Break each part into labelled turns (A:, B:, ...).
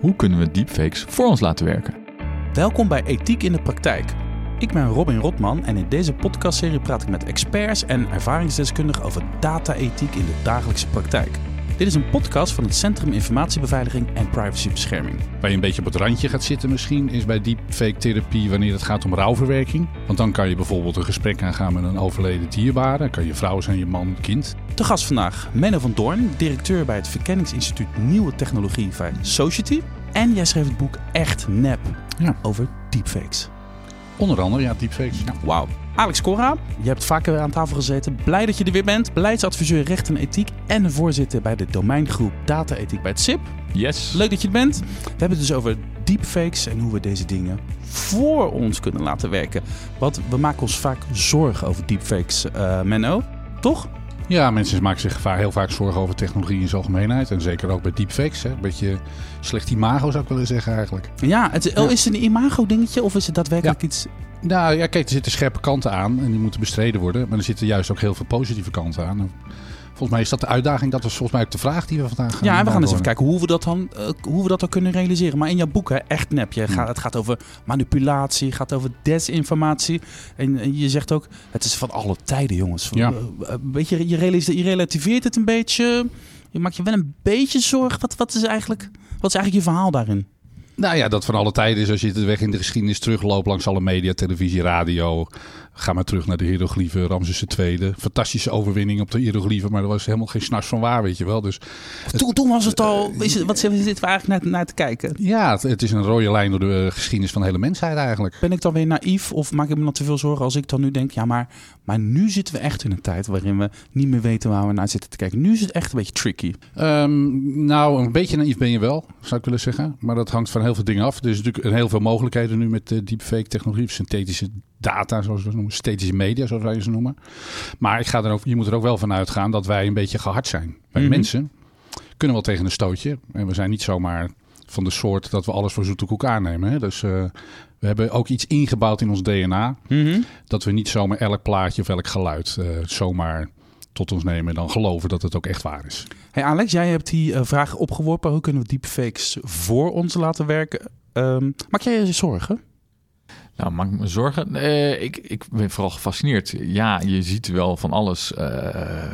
A: Hoe kunnen we deepfakes voor ons laten werken?
B: Welkom bij Ethiek in de Praktijk. Ik ben Robin Rotman en in deze podcastserie praat ik met experts en ervaringsdeskundigen over data-ethiek in de dagelijkse praktijk. Dit is een podcast van het Centrum Informatiebeveiliging en Privacybescherming.
C: Waar je een beetje op het randje gaat zitten misschien, is bij deepfake-therapie wanneer het gaat om rouwverwerking. Want dan kan je bijvoorbeeld een gesprek aangaan met een overleden dierbare. Dan kan je vrouw zijn, je man, kind.
B: Te gast vandaag Menno van Doorn, directeur bij het Verkenningsinstituut Nieuwe Technologie van Society. En jij schreef het boek Echt Nep
C: Ja.
B: over deepfakes.
C: Onder andere, ja, deepfakes. Ja.
B: Wauw. Alex Cora, je hebt vaker aan tafel gezeten. Blij dat je er weer bent. Beleidsadviseur Recht en Ethiek en voorzitter bij de domeingroep Data Ethiek bij het SIP.
A: Yes.
B: Leuk dat je er bent. We hebben het dus over deepfakes en hoe we deze dingen voor ons kunnen laten werken. Want we maken ons vaak zorgen over deepfakes, eh Menno. Toch?
C: ja, mensen maken zich heel vaak zorgen over technologie in zijn algemeenheid. En zeker ook bij deepfakes. Hè. Een beetje slecht imago zou ik willen zeggen eigenlijk.
B: Ja, het, oh, is het een imago-dingetje of is het daadwerkelijk iets...
C: Nou ja, kijk, er zitten scherpe kanten aan en die moeten bestreden worden. Maar er zitten juist ook heel veel positieve kanten aan. En Volgens mij is dat de uitdaging. Dat is volgens mij ook de vraag die we vandaag gaan
B: Ja, en we gaan eens even kijken hoe we dat dan, eh, hoe we dat dan kunnen realiseren. Maar in jouw boek, hè, echt nep. Je gaat, het gaat over manipulatie, het gaat over desinformatie. En, en je zegt ook, het is van alle tijden, jongens.
C: Ja.
B: Eh, Weet je, je, je relativeert het een beetje. Je maakt je wel een beetje zorgen. Wat, wat, is, eigenlijk, wat is eigenlijk je verhaal daarin?
C: Nou ja, dat van alle tijden is als je de weg in de geschiedenis terugloopt langs alle media, televisie, radio. Ga maar terug naar de hieroglyphen, Ramses II. Fantastische overwinning op de hieroglyphen, maar er was helemaal geen s'nachts van waar, weet je wel. Dus
B: Toen, toen was het al... Is het, wat zitten we eigenlijk naar, naar te kijken?
C: ja, het, het is een rode lijn door de geschiedenis van de hele mensheid eigenlijk.
B: Ben ik dan weer naïef of maak ik me dan te veel zorgen als ik dan nu denk... ja, maar, maar nu zitten we echt in een tijd waarin we niet meer weten waar we naar zitten te kijken. Nu is het echt een beetje tricky.
C: Ehm, nou, een beetje naïef ben je wel, zou ik willen zeggen. Maar dat hangt van heel veel dingen af. Er is natuurlijk heel veel mogelijkheden nu met de deepfake technologie, of synthetische data, zoals we het noemen, synthetische media, zoals wij ze noemen. Maar ik ga er ook, je moet er ook wel van uitgaan dat wij een beetje gehard zijn. Wij
B: Mhm.
C: mensen kunnen wel tegen een stootje. En we zijn niet zomaar van de soort dat we alles voor zoete koek aannemen. Hè? Dus eh, we hebben ook iets ingebouwd in ons DNA. Dat we niet zomaar elk plaatje of elk geluid eh, zomaar tot ons nemen en dan geloven dat het ook echt waar is.
B: Hey Alex, jij hebt die eh, vraag opgeworpen. Hoe kunnen we deepfakes voor ons laten werken? Ehm, maak jij je zorgen?
A: Nou, maak me zorgen? Eh, ik, ik ben vooral gefascineerd. Ja, je ziet wel van alles. Eh,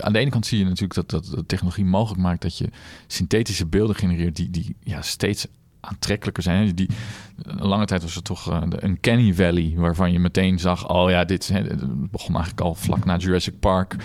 A: aan de ene kant zie je natuurlijk dat, dat technologie mogelijk maakt dat je synthetische beelden genereert die, die ja, steeds aantrekkelijker zijn. Die, een lange tijd was het toch eh, de Uncanny Valley, waarvan je meteen zag, oh ja, dit begon eigenlijk al vlak na Jurassic Park.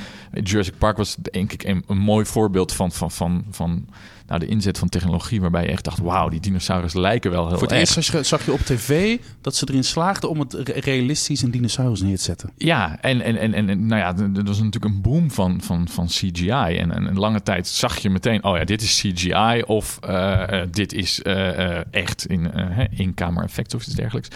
A: Jurassic Park was denk ik een, een mooi voorbeeld van, van, van, van nou, de inzet van technologie, waarbij je echt dacht, wauw, die dinosaurus lijken wel heel
B: Voor het eerst zag- je op tv dat ze erin slaagden om het re- realistisch een dinosaurus neer te zetten.
A: Ja, en, en, en, en nou ja, er was natuurlijk een boom van, van, van CGI. En, en een lange tijd zag je meteen, oh ja, dit is CGI of eh, eh, dit is eh, echt in, in-camera effecten of iets dergelijks.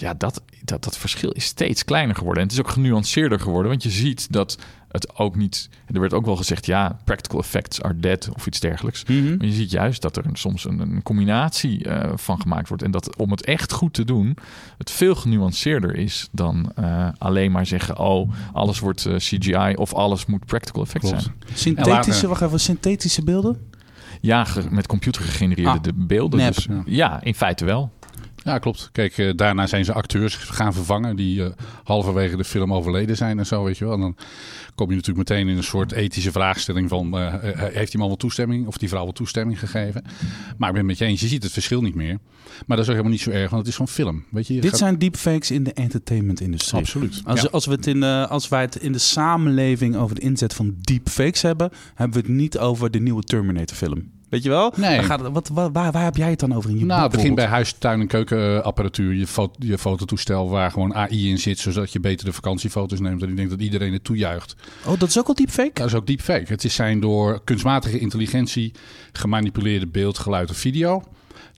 A: Ja, dat, dat, dat verschil is steeds kleiner geworden. En het is ook genuanceerder geworden, want je ziet dat het ook niet... Er werd ook wel gezegd, ja, practical effects are dead of iets dergelijks. Maar je ziet juist dat er een- soms een, een combinatie eh, van gemaakt wordt. En dat om het echt goed te doen, het veel genuanceerder is dan eh, alleen maar zeggen: oh, alles wordt eh, CGI of alles moet practical effects
C: Klopt.
A: zijn.
B: Synthetische, wacht even, synthetische beelden?
A: Ja, met computer gegenereerde
B: Ah,
A: de beelden.
B: nep.
A: Dus,
C: Ja.
A: ja, in feite wel.
C: Ja, klopt. Kijk, eh, daarna zijn ze acteurs gaan vervangen die eh, halverwege de film overleden zijn en zo, weet je wel. En dan kom je natuurlijk meteen in een soort ethische vraagstelling van... eh, heeft die man wel toestemming of die vrouw wel toestemming gegeven? Maar ik ben het met je eens, je ziet het verschil niet meer. Maar dat is ook helemaal niet zo erg, want het is gewoon film. Weet je, je
B: Dit
C: gaat-
B: zijn deepfakes in de entertainment-industrie.
C: Absoluut.
B: Als,
C: Ja.
B: als, we het in, de- als wij het in de samenleving over de inzet van deepfakes hebben, hebben we het niet over de nieuwe Terminator-film. Weet je wel?
C: Nee.
B: Dan gaat het- wat, waar, waar, waar heb jij het dan over in je
C: Nou, het begint bij huis, tuin en keukenapparatuur. Je, fo je fototoestel waar gewoon AI in zit, zodat je betere vakantiefoto's neemt. En ik denk dat iedereen het toejuicht.
B: Oh, dat is ook al deepfake?
C: Dat is ook deepfake. Het is zijn door kunstmatige intelligentie gemanipuleerde beeld, geluid of video.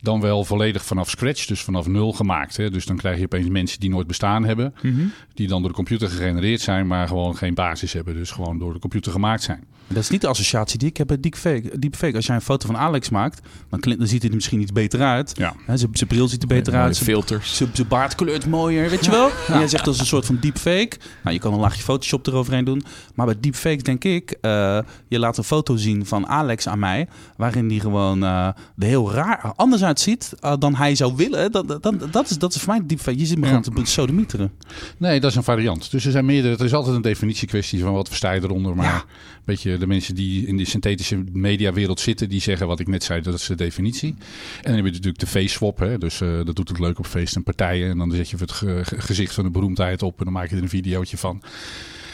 C: Dan wel volledig vanaf scratch, dus vanaf nul gemaakt. Hè? Dus dan krijg je opeens mensen die nooit bestaan hebben,
B: Mhm.
C: die dan door de computer gegenereerd zijn, maar gewoon geen basis hebben. Dus gewoon door de computer gemaakt zijn.
B: Dat is niet de associatie die ik heb met deepfake. deepfake. Als jij een foto van Alex maakt, dan, klinkt, dan ziet hij er misschien iets beter uit.
C: Ja.
B: Zijn bril ziet er beter uit. Zijn-
A: filters.
B: Zijn baard kleurt mooier, weet je wel? En jij zegt dat is een soort van deepfake. Nou, je kan een laagje Photoshop eroverheen doen. Maar bij deepfake denk ik, eh, je laat een foto zien van Alex aan mij, waarin die gewoon eh, er heel raar anders uitziet eh, dan hij zou willen. Dat, dat, dat, is, dat is voor mij deepfake. Je zit me
C: Ja.
B: gewoon te sodemieteren.
C: Nee, dat is een variant. Dus er zijn meerdere. Het is altijd een definitiekwestie van wat versta je eronder. Maar
B: Ja.
C: een beetje de mensen die in de synthetische mediawereld zitten, die zeggen wat ik net zei, dat is de definitie. En dan heb je natuurlijk de face swap. Hè? Dus eh, dat doet het leuk op feesten en partijen. En dan zet je het ge- ge- gezicht van de beroemdheid op en dan maak je er een videootje van.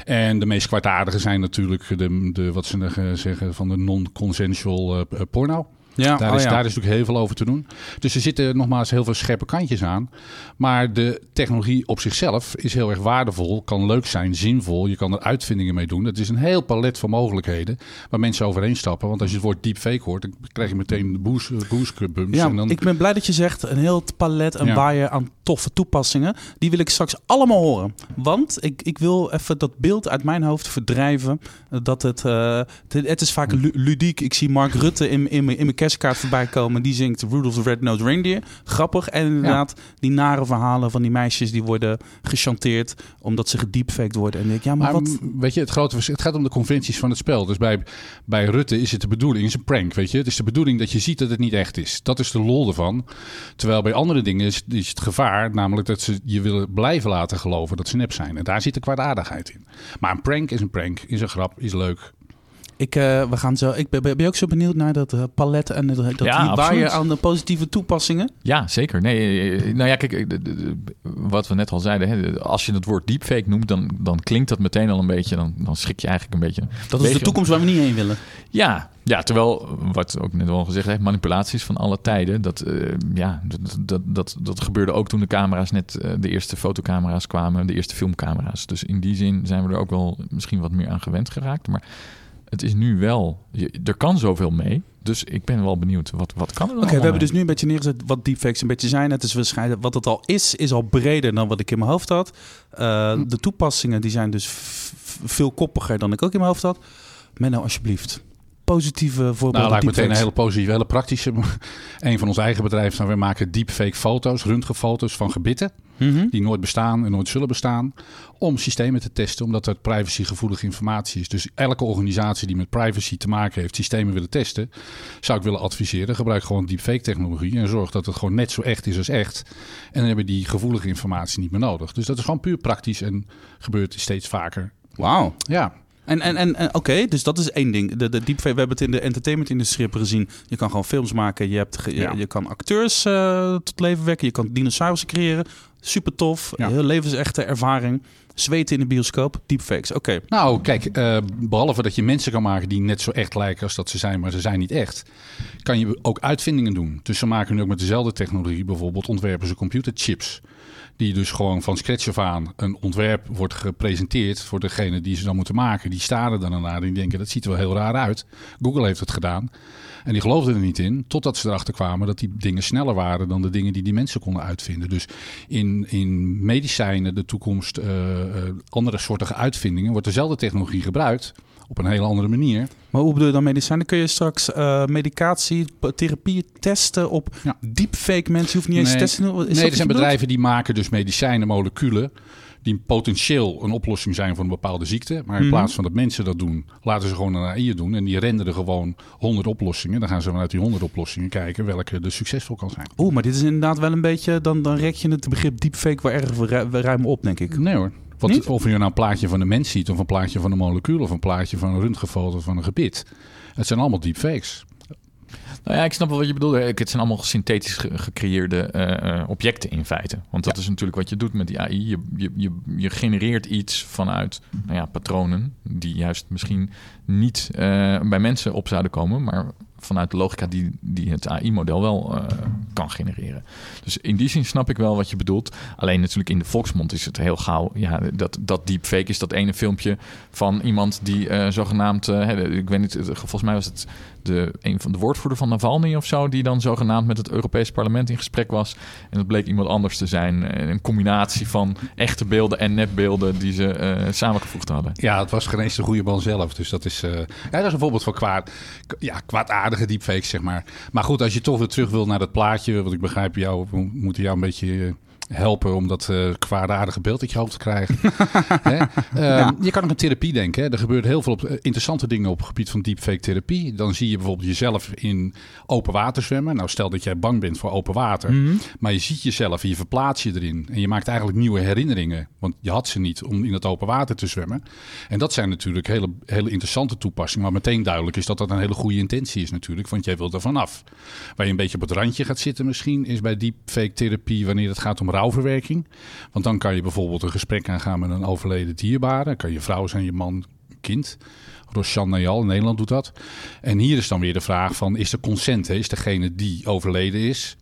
C: En de meest kwaadaardige zijn natuurlijk de, de wat ze zeggen van de non-consensual eh, porno.
B: Ja,
C: Daar,
B: oh
C: is,
B: ja.
C: daar is natuurlijk heel veel over te doen. Dus er zitten nogmaals heel veel scherpe kantjes aan. Maar de technologie op zichzelf is heel erg waardevol. Kan leuk zijn, zinvol. Je kan er uitvindingen mee doen. Het is een heel palet van mogelijkheden waar mensen overheen stappen. Want als je het woord deepfake hoort, dan krijg je meteen de boost, goosebumps.
B: Ja,
C: en dan,
B: ik ben blij dat je zegt een heel palet en
C: Ja.
B: aan toffe toepassingen. Die wil ik straks allemaal horen. Want ik, ik wil even dat beeld uit mijn hoofd verdrijven. eh, Dat het, eh, het, het is vaak lu- ludiek. Ik zie Mark Rutte in, in, mijn- in mijn kerstkaart voorbij komen. Die zingt Rudolph the Red-Nosed Reindeer. Grappig. En inderdaad, die nare verhalen van die meisjes die worden gechanteerd omdat ze gediepfaked worden. En ik denk, ja, maar,
C: maar
B: wat...
C: weet je, het grote verschil, het gaat om de conventies van het spel. Dus bij, bij Rutte is het de bedoeling, het is een prank, weet je. Het is de bedoeling dat je ziet dat het niet echt is. Dat is de lol ervan. Terwijl bij andere dingen is, is het gevaar, namelijk dat ze je willen blijven laten geloven dat ze nep zijn. En daar zit de kwaadaardigheid in. Maar een prank is een prank, is een grap, is leuk.
B: Ik, eh, we gaan zo, ik ben, ben je ook zo benieuwd naar dat eh, palet en dat,
A: Ja,
B: die waaier
A: absoluut.
B: aan de positieve toepassingen?
A: Ja, zeker. Nee, eh, nou ja, kijk, wat we net al zeiden, hè, als je het woord deepfake noemt, dan, dan klinkt dat meteen al een beetje, dan, dan schrik je eigenlijk een beetje.
B: Dat is de
A: je-
B: toekomst waar we niet heen willen.
A: Ja, ja, terwijl, wat ook net al gezegd heeft, manipulaties van alle tijden, dat, ja, dat, dat, dat, dat gebeurde ook toen de camera's net, de eerste fotocamera's kwamen, de eerste filmcamera's. Dus in die zin zijn we er ook wel misschien wat meer aan gewend geraakt, maar het is nu wel, je, er kan zoveel mee, dus ik ben wel benieuwd, wat, wat kan er dan
B: Oké, we hebben dus nu een beetje neergezet wat deepfakes een beetje zijn. Het is waarschijnlijk wat het al is, is al breder dan wat ik in mijn hoofd had. Uh, de toepassingen die zijn dus veel koppiger dan ik ook in mijn hoofd had. Menno, alsjeblieft. Positieve voorbeelden.
C: Nou, laat ik meteen een hele positieve, hele praktische. Een van ons eigen bedrijven, we maken deepfake foto's, röntgenfoto's van gebitten.
B: Mhm.
C: die nooit bestaan en nooit zullen bestaan, om systemen te testen, omdat het privacygevoelige informatie is. Dus elke organisatie die met privacy te maken heeft, systemen willen testen, zou ik willen adviseren, gebruik gewoon deepfake technologie en zorg dat het gewoon net zo echt is als echt. En dan hebben die gevoelige informatie niet meer nodig. Dus dat is gewoon puur praktisch en gebeurt steeds vaker.
B: Wauw.
C: Ja,
B: En, en, en, en oké, dus dat is één ding. De, de deepfake, we hebben het in de entertainment-industrie gezien. Je kan gewoon films maken. Je, hebt je-
C: Ja.
B: je, kan acteurs eh, tot leven wekken. Je kan dinosaurussen creëren. Super tof.
C: Ja.
B: Heel levensechte ervaring. Zweten in de bioscoop. Deepfakes. Oké.
C: Nou, kijk, eh, behalve dat je mensen kan maken die net zo echt lijken als dat ze zijn, maar ze zijn niet echt, kan je ook uitvindingen doen. Dus ze maken nu ook met dezelfde technologie, bijvoorbeeld ontwerpen ze computerchips. Die dus gewoon van scratch af aan een ontwerp wordt gepresenteerd voor degene die ze dan moeten maken. Die staren dan naar en die denken dat ziet er wel heel raar uit. Google heeft het gedaan. En die geloofden er niet in, totdat ze erachter kwamen dat die dingen sneller waren dan de dingen die die mensen konden uitvinden. Dus in, in medicijnen, de toekomst, eh, eh, andere soortige uitvindingen, wordt dezelfde technologie gebruikt op een hele andere manier.
B: Maar hoe bedoel je dan medicijnen? Kun je straks eh, medicatie, therapie testen op
C: Ja.
B: deepfake mensen? Je hoeft niet eens
C: Nee.
B: te testen. Is
C: nee, er zijn bedrijven die maken dus medicijnen, moleculen, die potentieel een oplossing zijn voor een bepaalde ziekte. Maar in
B: Mhm.
C: plaats van dat mensen dat doen, laten ze gewoon een AI doen. En die renderen gewoon 100 oplossingen. Dan gaan ze vanuit die 100 oplossingen kijken welke er succesvol kan zijn.
B: Oeh, maar dit is inderdaad wel een beetje... Dan, dan rek je het begrip deepfake wel erg ru- ruim op, denk ik.
C: Nee hoor. Wat,
B: Niet?
C: of je nou een plaatje van een mens ziet, of een plaatje van een molecuul, of een plaatje van een röntgenfoto van een gebit. Het zijn allemaal deepfakes.
A: Nou ja, ik snap wel wat je bedoelt. Het zijn allemaal synthetisch ge- gecreëerde eh, eh, objecten in feite. Want dat is natuurlijk wat je doet met die AI. Je, je, je, je genereert iets vanuit nou ja, patronen die juist misschien niet eh, bij mensen op zouden komen, maar vanuit de logica die, die het AI-model wel uh, kan genereren. Dus in die zin snap ik wel wat je bedoelt. Alleen natuurlijk in de volksmond is het heel gauw. Ja, dat, dat deepfake is dat ene filmpje van iemand die uh, zogenaamd. Uh, ik weet niet, volgens mij was het de, een van de woordvoerder van Navalny of zo, die dan zogenaamd met het Europees Parlement in gesprek was. En dat bleek iemand anders te zijn. Een combinatie van echte beelden en nepbeelden die ze samengevoegd hadden.
C: Ja, het was geen eens de goede man zelf. Dus dat is, ja, dat is een voorbeeld van kwaad, ja, kwaadaardige deepfakes, zeg maar. Maar goed, als je toch weer terug wil naar dat plaatje, want ik begrijp jou, we moeten jou een beetje helpen om dat uh, kwaadaardige beeld in je hoofd te krijgen. Hè? Um, Je kan ook aan therapie denken. Hè? Er gebeurt heel veel op, uh, interessante dingen op het gebied van deepfake therapie. Dan zie je bijvoorbeeld jezelf in open water zwemmen. Nou, stel dat jij bang bent voor open water. Mm -hmm. Maar je ziet jezelf en je verplaatst je erin. En je maakt eigenlijk nieuwe herinneringen. Want je had ze niet om in het open water te zwemmen. En dat zijn natuurlijk hele, hele interessante toepassingen. Maar meteen duidelijk is dat dat een hele goede intentie is natuurlijk. Want jij wilt er vanaf. Waar je een beetje op het randje gaat zitten misschien... is bij deepfake therapie wanneer het gaat om rouwverwerking. Want dan kan je bijvoorbeeld een gesprek aangaan met een overleden dierbare. Kan je vrouw zijn, je man, kind. Roshan Nayal in Nederland doet dat. En hier is dan weer de vraag van, is er consent? Hè? Is degene die overleden is...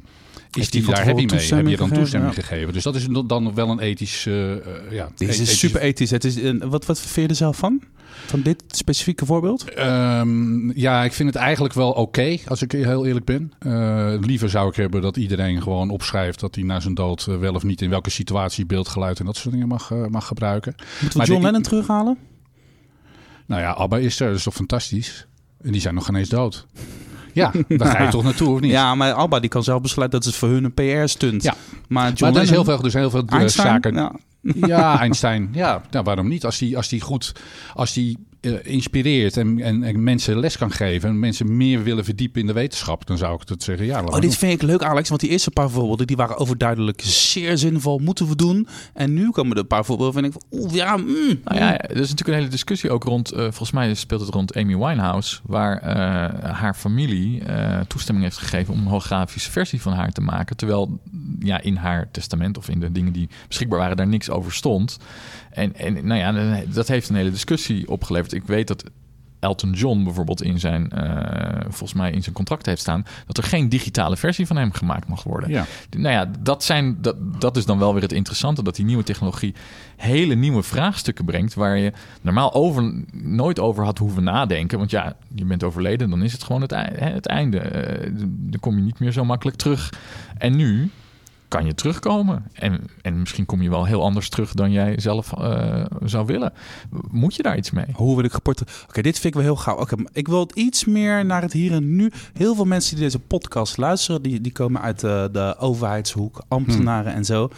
C: Is die, die daar happy mee? Heb je dan toestemming ja. gegeven? Dus dat is dan wel een ethisch... Uh, ja,
B: Dit is ethisch... super ethisch. Het is een, wat, wat vind je er zelf van? Van dit specifieke voorbeeld?
C: Um, ja, ik vind het eigenlijk wel oké, okay, als ik heel eerlijk ben. Uh, liever zou ik hebben dat iedereen gewoon opschrijft dat hij na zijn dood wel of niet in welke situatie beeldgeluid en dat soort dingen mag, mag gebruiken.
B: Moeten we maar John Lennon terughalen?
C: Nou ja, ABBA is er, dat is toch fantastisch? En die zijn nog geen eens dood. Ja, daar ga je toch naartoe, of niet?
B: Ja, maar Alba die kan zelf besluiten dat het voor hun een PR-stunt.
C: Ja,
B: maar,
C: John maar er is heel veel, dus heel veel
B: Einstein?
C: zaken.
B: Ja.
C: Ja, Einstein. Ja, nou, waarom niet? Als die, als die goed, als die inspireert en, en, en, mensen les kan geven en mensen meer willen verdiepen in de wetenschap, dan zou ik het zeggen. Ja,
B: oh, dit vind ik leuk, Alex, want die eerste paar voorbeelden die waren overduidelijk zeer zinvol, moeten we doen. En nu komen er een paar voorbeelden en ik van, oeh, ja, mm,
A: nou ja, er is natuurlijk een hele discussie ook rond, uh, volgens mij speelt het rond Amy Winehouse, waar uh, haar familie toestemming heeft gegeven om een holografische versie van haar te maken, terwijl ja, in haar testament of in de dingen die beschikbaar waren daar niks over stond. En, en nou ja, dat heeft een hele discussie opgeleverd. Ik weet dat Elton John bijvoorbeeld in zijn, uh, volgens mij in zijn contract heeft staan, dat er geen digitale versie van hem gemaakt mag worden.
C: Ja.
A: Nou ja, dat, zijn, dat, dat is dan wel weer het interessante, dat die nieuwe technologie hele nieuwe vraagstukken brengt, waar je normaal over, nooit over had hoeven nadenken. Want ja, je bent overleden, dan is het gewoon het, het einde. Uh, dan kom je niet meer zo makkelijk terug. En nu kan je terugkomen. En, en misschien kom je wel heel anders terug dan jij zelf uh, zou willen. Moet je daar iets mee?
B: Hoe wil ik geportret? Oké, okay, dit vind ik wel heel gauw. Oké, okay, ik wil het iets meer naar het hier en nu. Heel veel mensen die deze podcast luisteren, die, die komen uit de, de overheidshoek, ambtenaren hmm. en zo.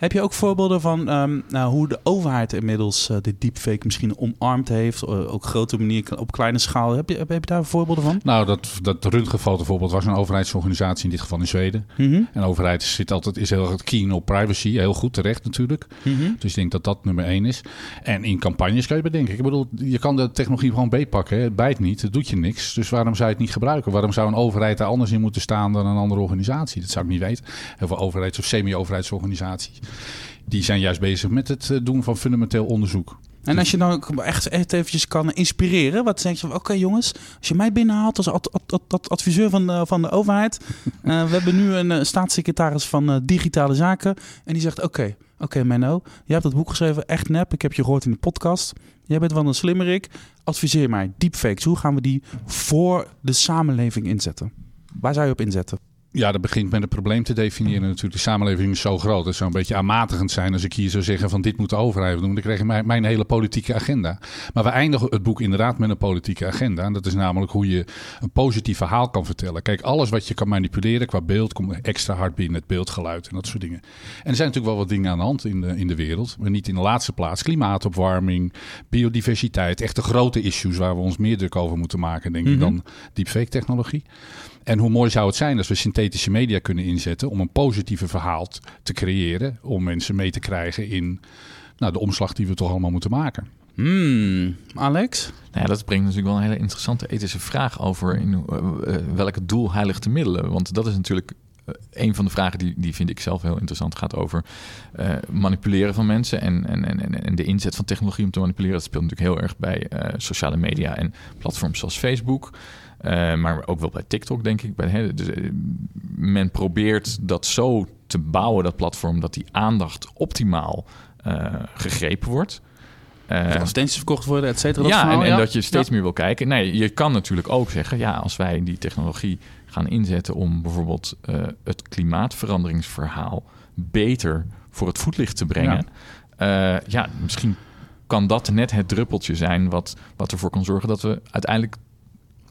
B: Heb je ook voorbeelden van um, nou, hoe de overheid inmiddels uh, de deepfake misschien omarmd heeft? Uh, ook grote manier op kleine schaal. Heb je, heb, heb je daar voorbeelden van?
C: Nou, dat, dat röntgenfoto bijvoorbeeld was een overheidsorganisatie, in dit geval in Zweden.
B: Mm -hmm.
C: En de overheid zit altijd, is heel keen op privacy. Heel goed terecht natuurlijk.
B: Mm -hmm.
C: Dus ik denk dat dat nummer één is. En in campagnes kan je bedenken. Ik bedoel, je kan de technologie gewoon beetpakken. Hè. Het bijt niet, het doet je niks. Dus waarom zou je het niet gebruiken? Waarom zou een overheid daar anders in moeten staan dan een andere organisatie? Dat zou ik niet weten. Heel veel overheids- of semi-overheidsorganisaties die zijn juist bezig met het doen van fundamenteel onderzoek.
B: En als je dan echt, echt eventjes kan inspireren, wat zeg je van, oké jongens, als je mij binnenhaalt als ad, ad, ad, adviseur van de, van de overheid, uh, we hebben nu een uh, staatssecretaris van digitale zaken en die zegt, oké, oké okay, Menno, jij hebt dat boek geschreven, echt nep, ik heb je gehoord in de podcast, jij bent wel een slimmerik, adviseer mij, deepfakes, hoe gaan we die voor de samenleving inzetten? Waar zou je op inzetten?
C: Ja, dat begint met een probleem te definiëren. Natuurlijk, de samenleving is zo groot. Het zou een beetje aanmatigend zijn als ik hier zou zeggen van dit moet de overheid doen. Dan krijg je mijn, mijn hele politieke agenda. Maar we eindigen het boek inderdaad met een politieke agenda. En dat is namelijk hoe je een positief verhaal kan vertellen. Kijk, alles wat je kan manipuleren qua beeld komt extra hard binnen. Het beeldgeluid en dat soort dingen. En er zijn natuurlijk wel wat dingen aan de hand in de, in de wereld. Maar niet in de laatste plaats. Klimaatopwarming, biodiversiteit. Echt de grote issues waar we ons meer druk over moeten maken, denk ik, dan deepfake technologie. En hoe mooi zou het zijn als we synthetische media kunnen inzetten om een positieve verhaal te creëren. Om mensen mee te krijgen in nou, de omslag die we toch allemaal moeten maken.
B: Hmm, Alex?
A: Nou ja, dat brengt natuurlijk wel een hele interessante ethische vraag over in uh, welke doel heiligt de middelen. Want dat is natuurlijk een van de vragen die, die vind ik zelf heel interessant gaat over uh, manipuleren van mensen en, en, en, en de inzet van technologie om te manipuleren. Dat speelt natuurlijk heel erg bij sociale media en platforms zoals Facebook. Maar ook wel bij TikTok, denk ik. Bij, dus, men probeert dat zo te bouwen, dat platform, dat die aandacht optimaal gegrepen wordt.
B: Uh, advertenties verkocht worden, et cetera.
A: Ja, en, en dat je steeds meer wil kijken. Nee, je kan natuurlijk ook zeggen, ja, als wij die technologie gaan inzetten om bijvoorbeeld uh, het klimaatveranderingsverhaal beter voor het voetlicht te brengen. Ja, uh, ja misschien kan dat net het druppeltje zijn wat, wat ervoor kan zorgen dat we uiteindelijk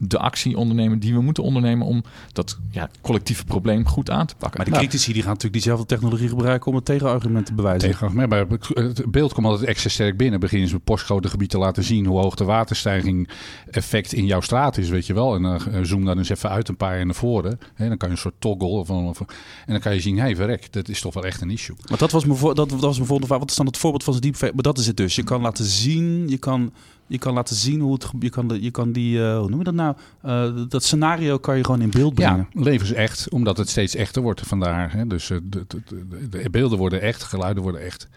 A: de actie ondernemen die we moeten ondernemen om dat ja, collectieve probleem goed aan te pakken.
B: Maar de critici die gaan natuurlijk diezelfde technologie gebruiken om het tegenargument te bewijzen.
C: Tegenargument, maar het beeld komt altijd extra sterk binnen. Beginnen ze met postcode gebied te laten zien hoe hoog de waterstijging effect in jouw straat is, weet je wel. En dan uh, zoom dan eens even uit een paar jaar naar voren. Hè, dan kan je een soort toggle of, of, en dan kan je zien, hé hey, verrek, dat is toch wel echt een issue.
B: Maar dat was mijn, voor, dat, dat was mijn volgende vraag. Wat is dan het voorbeeld van zijn deepfake? Maar dat is het dus. Je kan laten zien, je kan je kan laten zien hoe het je kan, je kan die, uh, hoe noem je dat nou? Uh, dat scenario kan je gewoon in beeld brengen.
C: Ja, levens omdat het steeds echter wordt vandaar. Hè? Dus uh, de, de, de, beelden worden echt, geluiden worden echt.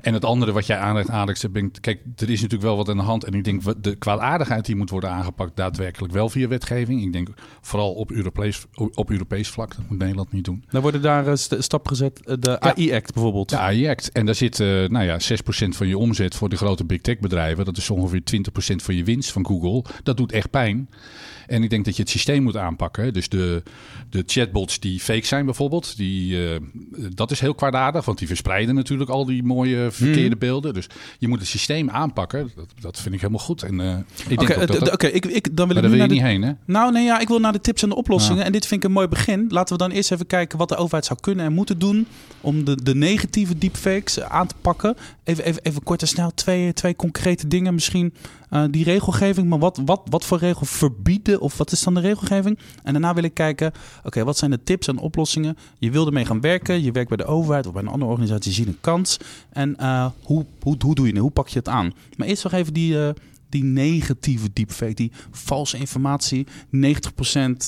C: En het andere wat jij aanlegt, Alex, ben, kijk, er is natuurlijk wel wat aan de hand. En ik denk, de kwaadaardigheid die moet worden aangepakt, daadwerkelijk wel via wetgeving. Ik denk vooral op Europees, op Europees vlak, dat moet Nederland niet doen.
B: Dan worden daar stappen gezet, de AI-act bijvoorbeeld.
C: De AI-act. En daar zit, nou ja, 6% van je omzet voor de grote big tech bedrijven. Dat is ongeveer 20% van je winst van Google. Dat doet echt pijn. En ik denk dat je het systeem moet aanpakken. Dus de, de chatbots die fake zijn bijvoorbeeld, die, uh, dat is heel kwaadaardig. Want die verspreiden natuurlijk al die mooie verkeerde hmm. beelden. Dus je moet het systeem aanpakken. Dat, dat vind ik helemaal goed. En uh, ik denk dat...
B: Ik, ik, dan wil
C: maar
B: ik je
C: niet heen, hè?
B: Nou, nee, ja, ik wil naar de tips en de oplossingen. En dit vind ik een mooi begin. Laten we dan eerst even kijken wat de overheid zou kunnen en moeten doen... om de, de negatieve deepfakes aan te pakken. Even, even, even kort en snel twee, twee concrete dingen misschien... Uh, die regelgeving, maar wat, wat, wat voor regel verbieden of wat is dan de regelgeving? En daarna wil ik kijken, oké, wat zijn de tips en oplossingen? Je wil ermee gaan werken, je werkt bij de overheid of bij een andere organisatie, je ziet een kans. En uh, hoe, hoe, hoe doe je het? Hoe pak je het aan? Maar eerst nog even die, uh, die negatieve deepfake, die valse informatie, 90%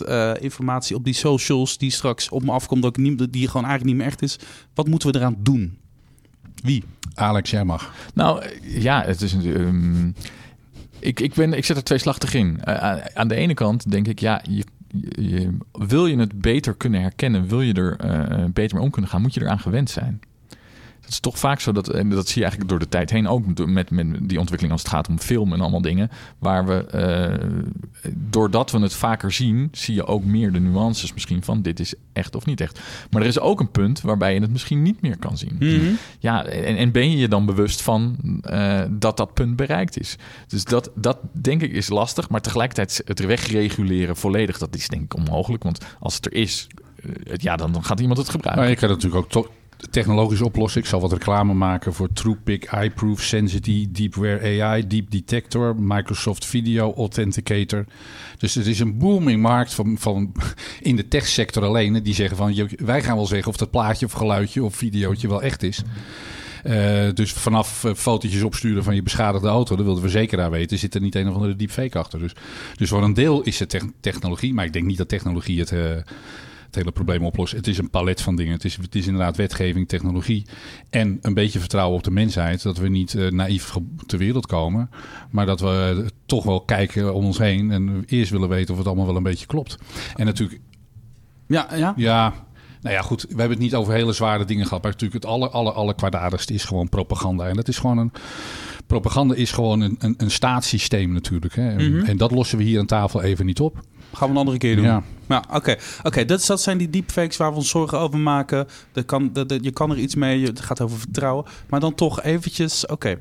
B: uh, informatie op die socials die straks op me afkomt, niet, die gewoon eigenlijk niet meer echt is. Wat moeten we eraan doen? Wie?
C: Alex, jij mag.
A: Nou ja, het is een. Um, ik, ik, ben, ik zet er tweeslachtig in. Uh, aan de ene kant denk ik, ja, je, je, wil je het beter kunnen herkennen, wil je er uh, beter mee om kunnen gaan, moet je eraan gewend zijn. Het is toch vaak zo dat, en dat zie je eigenlijk door de tijd heen ook met, met die ontwikkeling als het gaat om film en allemaal dingen, waar we, uh, doordat we het vaker zien, zie je ook meer de nuances misschien van dit is echt of niet echt. Maar er is ook een punt waarbij je het misschien niet meer kan zien.
B: Mm -hmm.
A: Ja, en, en, ben je je dan bewust van uh, dat dat punt bereikt is? Dus dat, dat denk ik is lastig, maar tegelijkertijd het wegreguleren volledig, dat is denk ik onmogelijk. Want als het er is, ja, dan, dan gaat iemand het gebruiken.
C: Nou, je kan het natuurlijk ook toch technologische oplossing. Ik zal wat reclame maken voor TruePic, iProof, Sensity, Deepware AI, Deep Detector, Microsoft Video Authenticator. Dus het is een booming markt van, van in de techsector alleen. Die zeggen van, wij gaan wel zeggen of dat plaatje of geluidje of videootje wel echt is. Uh, dus vanaf uh, fotootjes opsturen van je beschadigde auto, dat wilden we zeker aan weten, zit er niet een of andere deepfake achter. Dus, dus voor een deel is het te technologie, maar ik denk niet dat technologie het... Uh, hele probleem oplossen. Het is een palet van dingen. Het is, het is inderdaad wetgeving, technologie en een beetje vertrouwen op de mensheid. Dat we niet uh, naïef ter wereld komen, maar dat we toch wel kijken om ons heen en eerst willen weten of het allemaal wel een beetje klopt. En natuurlijk.
B: Ja, ja.
C: Ja, nou ja, goed, we hebben het niet over hele zware dingen gehad. Maar natuurlijk het aller, aller, aller kwaadaardigste is gewoon propaganda. En dat is gewoon een... Propaganda is gewoon een, een, een staatssysteem natuurlijk. Hè.
B: Mhm.
C: En dat lossen we hier aan tafel even niet op.
B: Gaan we een andere keer doen.
C: Ja.
B: Ja, oké. Oké, dat, dat zijn die deepfakes waar we ons zorgen over maken. Dat kan, dat, dat- je kan er iets mee, het gaat over vertrouwen. Maar dan toch eventjes, oké.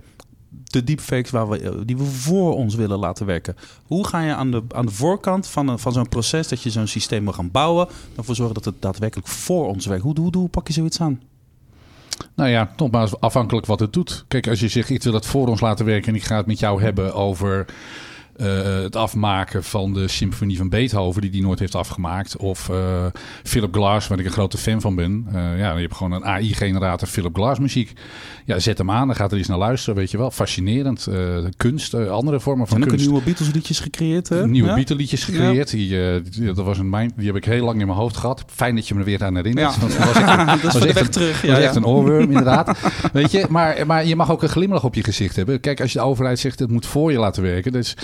B: De deepfakes waar we, die we voor ons willen laten werken. Hoe ga je aan de, aan de voorkant van, een- van zo'n proces dat je zo'n systeem wil gaan bouwen, ervoor zorgen dat het daadwerkelijk voor ons werkt? Hoe, hoe, hoe pak je zoiets aan?
C: Nou ja, nogmaals, afhankelijk wat het doet. Kijk, als je zegt, ik wil dat voor ons laten werken en ik ga het met jou hebben over het afmaken van de symfonie van Beethoven, die die nooit heeft afgemaakt. Of uh, Philip Glass, waar ik een grote fan van ben. Uh, ja, je hebt gewoon een AI-generator Philip Glass muziek. Ja, zet hem aan, dan gaat er eens naar luisteren, weet je wel. Fascinerend. kunst, andere vormen van
B: en
C: kunst.
B: En ook nieuwe Beatles liedjes gecreëerd, hè?
C: Nieuwe ja? Beatles liedjes gecreëerd. Ja. Die, dat was een mind, die heb ik heel lang in mijn hoofd gehad. Fijn dat je me er weer aan herinnert.
B: Ja.
C: Want
B: was echt, dat was echt, een,
C: terug. Ja, was echt een oorworm, inderdaad. weet je, maar, maar je mag ook een glimlach op je gezicht hebben. Kijk, als je de overheid zegt, het moet voor je laten werken. Dus,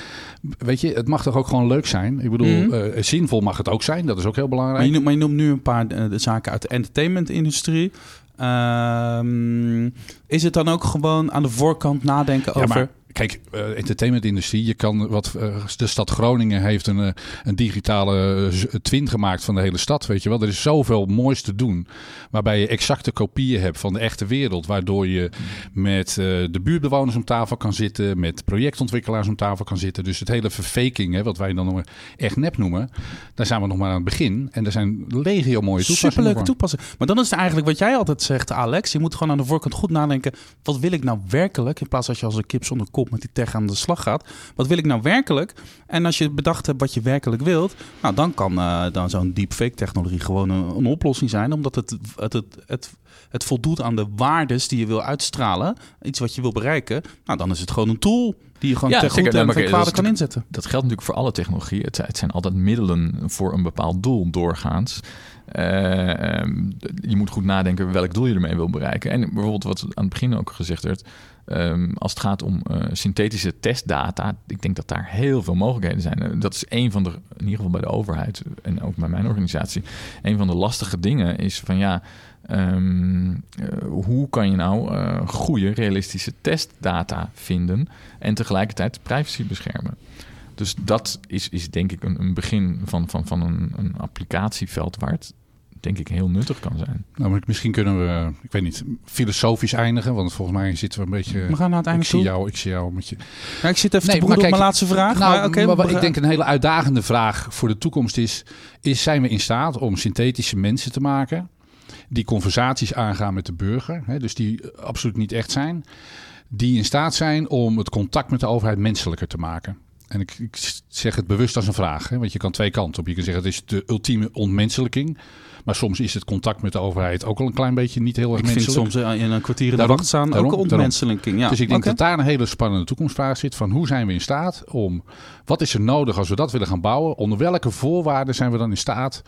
C: weet je, het mag toch ook gewoon leuk zijn. Ik bedoel, mm -hmm. uh, zinvol mag het ook zijn. Dat is ook heel belangrijk.
B: Maar je noemt, maar je noemt nu een paar uh, zaken uit de entertainment-industrie. Uh, is het dan ook gewoon aan de voorkant nadenken
C: ja,
B: over...
C: Maar Kijk, uh, entertainmentindustrie. Je kan wat. Uh, de stad Groningen heeft een, uh, een digitale twin gemaakt van de hele stad. Weet je wel. Er is zoveel moois te doen. Waarbij je exacte kopieën hebt van de echte wereld. Waardoor je met de buurtbewoners om tafel kan zitten. Met projectontwikkelaars om tafel kan zitten. Dus het hele verfaking, hè, wat wij dan nog echt nep noemen. Daar zijn we nog maar aan het begin. En er zijn legio mooie toepassingen.
B: Superleuke toepassingen. Maar dan is het eigenlijk wat jij altijd zegt, Alex. Je moet gewoon aan de voorkant goed nadenken. Wat wil ik nou werkelijk? In plaats als je als een kip zonder kop met die tech aan de slag gaat. Wat wil ik nou werkelijk? En als je bedacht hebt wat je werkelijk wilt, nou, dan kan uh, dan zo'n deepfake technologie gewoon een, een, oplossing zijn, omdat het, het, het, het, het voldoet aan de waardes die je wil uitstralen, iets wat je wil bereiken. Nou, dan is het gewoon een tool die je gewoon
A: ja,
B: ten goede
A: zeker,
B: en
A: maar
B: ten kwade kan inzetten.
A: Dat geldt natuurlijk voor alle technologie. Het, het zijn altijd middelen voor een bepaald doel doorgaans. Uh, um, je moet goed nadenken welk doel je ermee wil bereiken. En bijvoorbeeld wat aan het begin ook gezegd werd. Um, als het gaat om uh, synthetische testdata, ik denk dat daar heel veel mogelijkheden zijn. Uh, dat is een van de, in ieder geval bij de overheid en ook bij mijn organisatie, een van de lastige dingen is van ja, um, uh, hoe kan je nou goede, realistische testdata vinden en tegelijkertijd privacy beschermen? Dus dat is, is denk ik een, een begin van, van, van een, een applicatieveld waar denk ik heel nuttig kan zijn.
C: Nou, misschien kunnen we, ik weet niet, filosofisch eindigen, want volgens mij zitten we een beetje.
B: We gaan naar het einde
C: ik zie jou, ik zie jou met je.
B: Ja, ik zit even nee, te broeden op mijn laatste vraag.
C: Nou,
B: maar, okay,
C: maar wat ik denk een hele uitdagende vraag voor de toekomst is: is zijn we in staat om synthetische mensen te maken die conversaties aangaan met de burger, hè, dus die absoluut niet echt zijn, die in staat zijn om het contact met de overheid menselijker te maken? En ik, ik, zeg het bewust als een vraag, hè, want je kan twee kanten op. Je kan zeggen het is de ultieme ontmenselijking. Maar soms is het contact met de overheid ook al een klein beetje niet heel erg
B: ik
C: menselijk.
B: vind soms in een kwartier in de wacht staan ook een ontmenselijking. Ja.
C: Dus ik denk
B: okay.
C: dat daar een hele spannende toekomstvraag zit. Van hoe zijn we in staat om... Wat is er nodig als we dat willen gaan bouwen? Onder welke voorwaarden zijn we dan in staat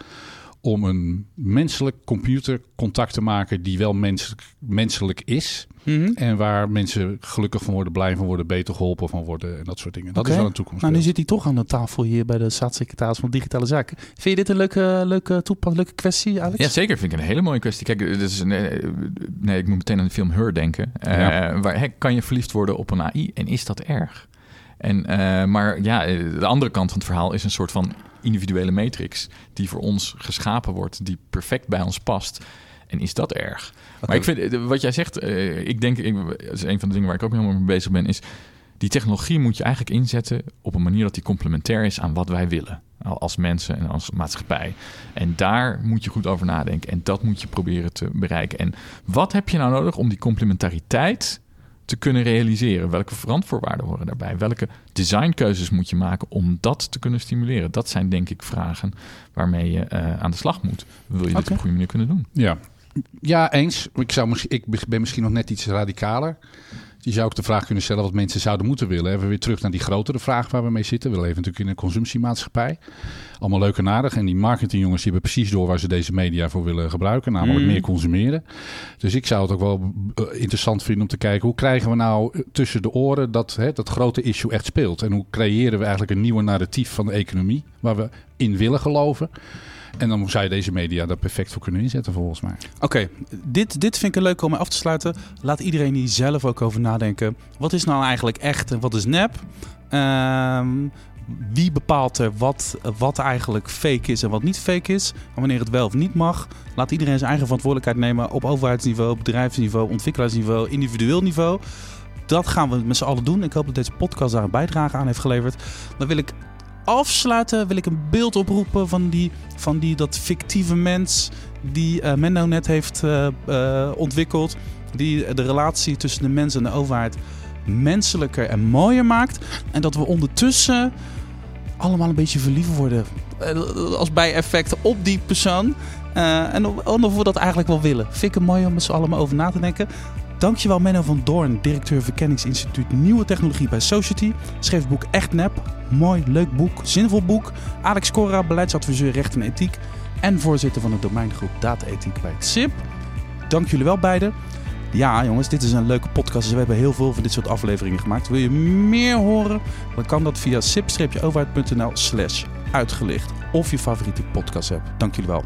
C: om een menselijk computercontact te maken die wel menselijk, menselijk is.
B: Mhm.
C: Mm -hmm. En waar mensen gelukkig van worden, blij van worden, beter geholpen van worden en dat soort dingen. Dat
B: okay.
C: is wel een toekomst.
B: Nou, nu zit hij toch aan de tafel hier bij de staatssecretaris van Digitale Zaken. Vind je dit een leuke, leuke, toepas, leuke kwestie, Alex?
A: Ja, zeker. Vind ik een hele mooie kwestie. Kijk, dit is, nee, nee, ik moet meteen aan de film Her denken. Ja. Uh, waar kan je verliefd worden op een AI en is dat erg? En, uh, maar ja, de andere kant van het verhaal is een soort van individuele matrix die voor ons geschapen wordt, die perfect bij ons past. En is dat erg? Maar ik vind, wat jij zegt, uh, ik denk, ik, dat is een van de dingen waar ik ook helemaal mee bezig ben, is die technologie moet je eigenlijk inzetten op een manier dat die complementair is aan wat wij willen. Als mensen en als maatschappij. En daar moet je goed over nadenken. En dat moet je proberen te bereiken. En wat heb je nou nodig om die complementariteit te kunnen realiseren? Welke verantwoordwaarden horen daarbij? Welke designkeuzes moet je maken om dat te kunnen stimuleren? Dat zijn denk ik vragen waarmee je uh, aan de slag moet. Wil je okay. dit op een goede manier kunnen doen?
C: Ja, ja eens. Ik, zou, ik ben misschien nog net iets radicaler. Je zou ook de vraag kunnen stellen wat mensen zouden moeten willen. Even weer terug naar die grotere vraag waar we mee zitten. We leven natuurlijk in een consumptiemaatschappij. Allemaal leuk en aardig. En die marketingjongens die hebben precies door waar ze deze media voor willen gebruiken. Namelijk mm. meer consumeren. Dus ik zou het ook wel interessant vinden om te kijken... hoe krijgen we nou tussen de oren dat hè, dat grote issue echt speelt? En hoe creëren we eigenlijk een nieuwe narratief van de economie... waar we in willen geloven... En dan zou je deze media daar perfect voor kunnen inzetten, volgens mij.
B: Oké, dit, dit vind ik leuk om af te sluiten. Laat iedereen hier zelf ook over nadenken. Wat is nou eigenlijk echt en wat is nep? Um, wie bepaalt er wat, wat eigenlijk fake is en wat niet fake is? En wanneer het wel of niet mag? Laat iedereen zijn eigen verantwoordelijkheid nemen op overheidsniveau, bedrijfsniveau, ontwikkelaarsniveau, individueel niveau. Dat gaan we met z'n allen doen. Ik hoop dat deze podcast daar een bijdrage aan heeft geleverd. Dan wil ik afsluiten wil ik een beeld oproepen van, die, van die, dat fictieve mens die uh, Menno net heeft uh, uh, ontwikkeld. Die de relatie tussen de mens en de overheid menselijker en mooier maakt. En dat we ondertussen allemaal een beetje verliefd worden. eh, Als bijeffect op die persoon. Eh, en of we dat eigenlijk wel willen. Vind ik mooi om met maar over na te denken. Dankjewel Menno van Doorn, directeur Verkenningsinstituut Nieuwe Technologie bij Society. Schreef het boek Echt Nep. Mooi, leuk boek, zinvol boek. Alex Cora, beleidsadviseur Recht en Ethiek. En voorzitter van de domeingroep Data Ethiek bij het SIP. Dank jullie wel beiden. Ja, jongens, dit is een leuke podcast. Dus we hebben heel veel van dit soort afleveringen gemaakt. Wil je meer horen? Dan kan dat via sip-overheid.nl slash uitgelicht. Of je favoriete podcast app. Dank jullie wel.